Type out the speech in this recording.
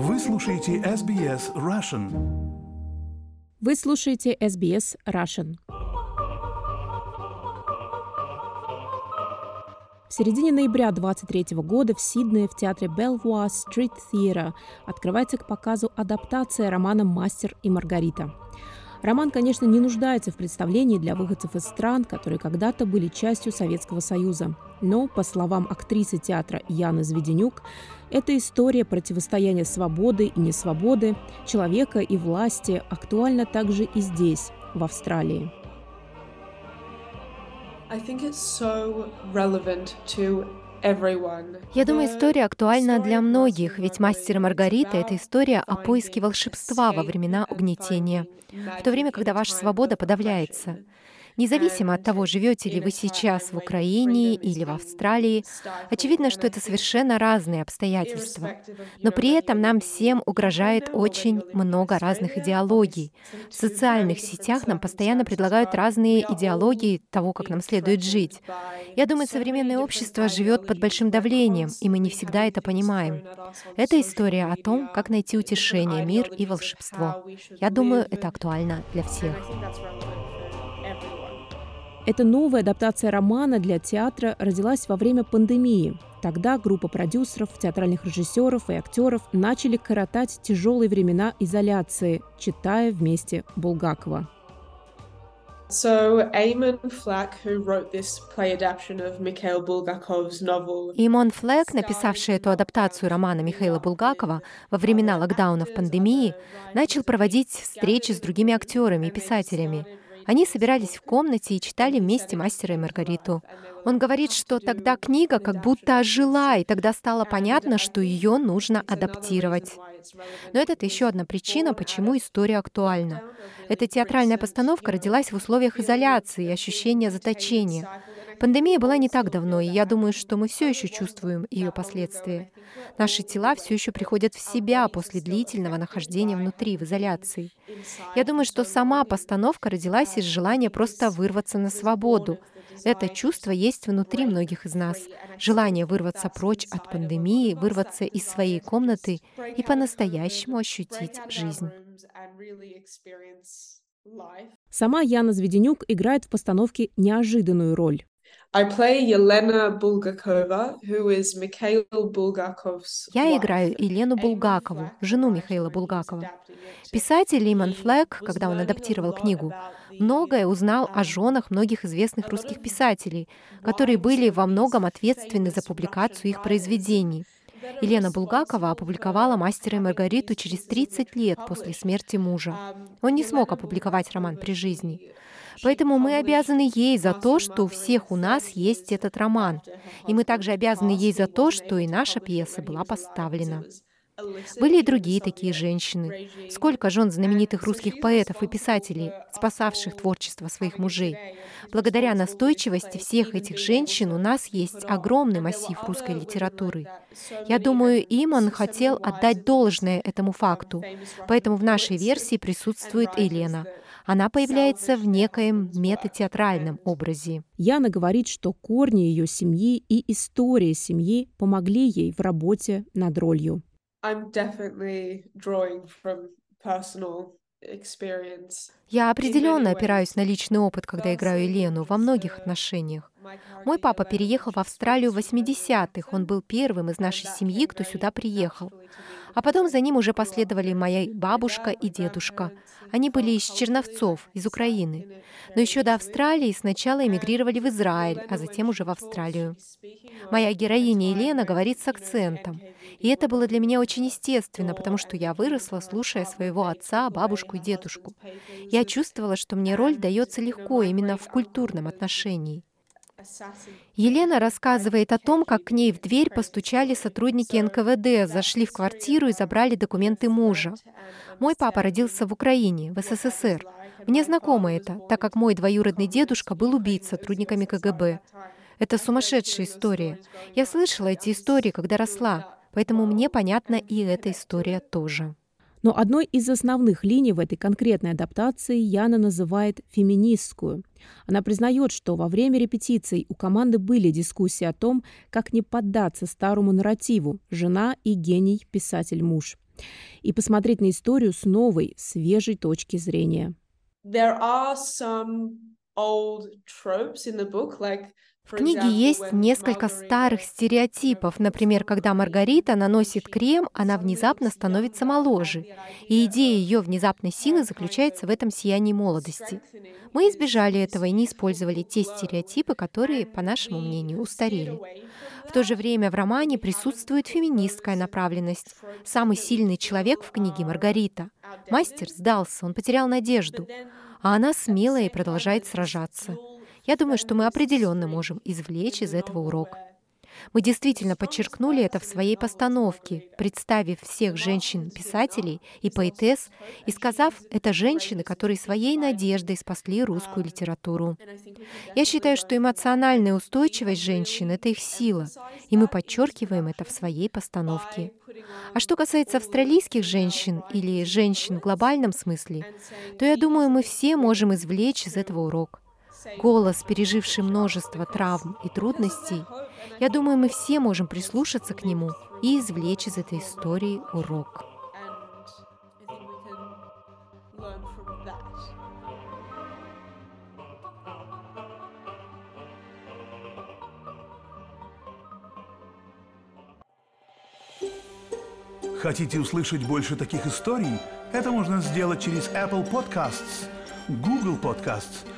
Вы слушаете SBS Russian. Вы слушаете SBS Russian. В середине ноября 23 года в Сиднее в театре Belvoir Street Theatre открывается к показу адаптация романа «Мастер и Маргарита». Роман, конечно, не нуждается в представлении для выходцев из стран, которые когда-то были частью Советского Союза. Но, по словам актрисы театра Яны Зведенюк, это история противостояния свободы и несвободы, человека и власти актуальна также и здесь, в Австралии. I think it's so relevant to я думаю, история актуальна для многих, ведь «Мастер и Маргарита» — это история о поиске волшебства во времена угнетения, в то время, когда ваша свобода подавляется. Независимо от того, живете ли вы сейчас в Украине или в Австралии, очевидно, что это совершенно разные обстоятельства. Но при этом нам всем угрожает очень много разных идеологий. В социальных сетях нам постоянно предлагают разные идеологии того, как нам следует жить. Я думаю, современное общество живет под большим давлением, и мы не всегда это понимаем. Это история о том, как найти утешение, мир и волшебство. Я думаю, это актуально для всех. Эта новая адаптация романа для театра родилась во время пандемии. Тогда группа продюсеров, театральных режиссеров и актеров начали коротать тяжелые времена изоляции, читая вместе Булгакова. So Eamon Flack, who wrote this play adaptation of Mikhail Bulgakov's novel. Имон Флэк, написавший эту адаптацию романа Михаила Булгакова во времена локдауна в пандемии, начал проводить встречи с другими актерами и писателями. Они собирались в комнате и читали вместе «Мастера и Маргариту». Он говорит, что тогда книга как будто ожила, и тогда стало понятно, что ее нужно адаптировать. Но это еще одна причина, почему история актуальна. Эта театральная постановка родилась в условиях изоляции и ощущения заточения. Пандемия была не так давно, и я думаю, что мы все еще чувствуем ее последствия. Наши тела все еще приходят в себя после длительного нахождения внутри, в изоляции. Я думаю, что сама постановка родилась из желания просто вырваться на свободу. Это чувство есть внутри многих из нас. Желание вырваться прочь от пандемии, вырваться из своей комнаты и по-настоящему ощутить жизнь. Сама Яна Зведенюк играет в постановке неожиданную роль. Я играю Елену Булгакову, жену Михаила Булгакова. Писатель Лимон Флэк, когда он адаптировал книгу, многое узнал о женах многих известных русских писателей, которые были во многом ответственны за публикацию их произведений. Елена Булгакова опубликовала «Мастера и Маргариту» через 30 лет после смерти мужа. Он не смог опубликовать роман при жизни. Поэтому мы обязаны ей за то, что у всех у нас есть этот роман. И мы также обязаны ей за то, что и наша пьеса была поставлена. Были и другие такие женщины. Сколько жен знаменитых русских поэтов и писателей, спасавших творчество своих мужей. Благодаря настойчивости всех этих женщин у нас есть огромный массив русской литературы. Я думаю, Иман хотел отдать должное этому факту, поэтому в нашей версии присутствует Елена — она появляется в некоем метатеатральном образе. Яна говорит, что корни ее семьи и история семьи помогли ей в работе над ролью. Я определенно опираюсь на личный опыт, когда играю Елену, во многих отношениях. Мой папа переехал в Австралию в 80-х. Он был первым из нашей семьи, кто сюда приехал. А потом за ним уже последовали моя бабушка и дедушка. Они были из Черновцов, из Украины. Но еще до Австралии сначала эмигрировали в Израиль, а затем уже в Австралию. Моя героиня Елена говорит с акцентом. И это было для меня очень естественно, потому что я выросла, слушая своего отца, бабушку и дедушку. Я чувствовала, что мне роль дается легко именно в культурном отношении. Елена рассказывает о том, как к ней в дверь постучали сотрудники НКВД, зашли в квартиру и забрали документы мужа. Мой папа родился в Украине, в СССР. Мне знакомо это, так как мой двоюродный дедушка был убит сотрудниками КГБ. Это сумасшедшая история. Я слышала эти истории, когда росла, поэтому мне понятна и эта история тоже. Но одной из основных линий в этой конкретной адаптации Яна называет феминистскую. Она признает, что во время репетиций у команды были дискуссии о том, как не поддаться старому нарративу «жена и гений, писатель-муж». и посмотреть на историю с новой, свежей точки зрения. There are some old tropes in the book, like в книге есть несколько старых стереотипов. Например, когда Маргарита наносит крем, она внезапно становится моложе. И идея ее внезапной силы заключается в этом сиянии молодости. Мы избежали этого и не использовали те стереотипы, которые, по нашему мнению, устарели. В то же время в романе присутствует феминистская направленность. Самый сильный человек в книге Маргарита. Мастер сдался, он потерял надежду, а она смелая и продолжает сражаться. Я думаю, что мы определенно можем извлечь из этого урок. Мы действительно подчеркнули это в своей постановке, представив всех женщин-писателей и поэтесс и сказав, это женщины, которые своей надеждой спасли русскую литературу. Я считаю, что эмоциональная устойчивость женщин — это их сила, и мы подчеркиваем это в своей постановке. А что касается австралийских женщин или женщин в глобальном смысле, то я думаю, мы все можем извлечь из этого урок — голос, переживший множество травм и трудностей, я думаю, мы все можем прислушаться к нему и извлечь из этой истории урок. Хотите услышать больше таких историй? Это можно сделать через Apple Podcasts, Google Podcasts –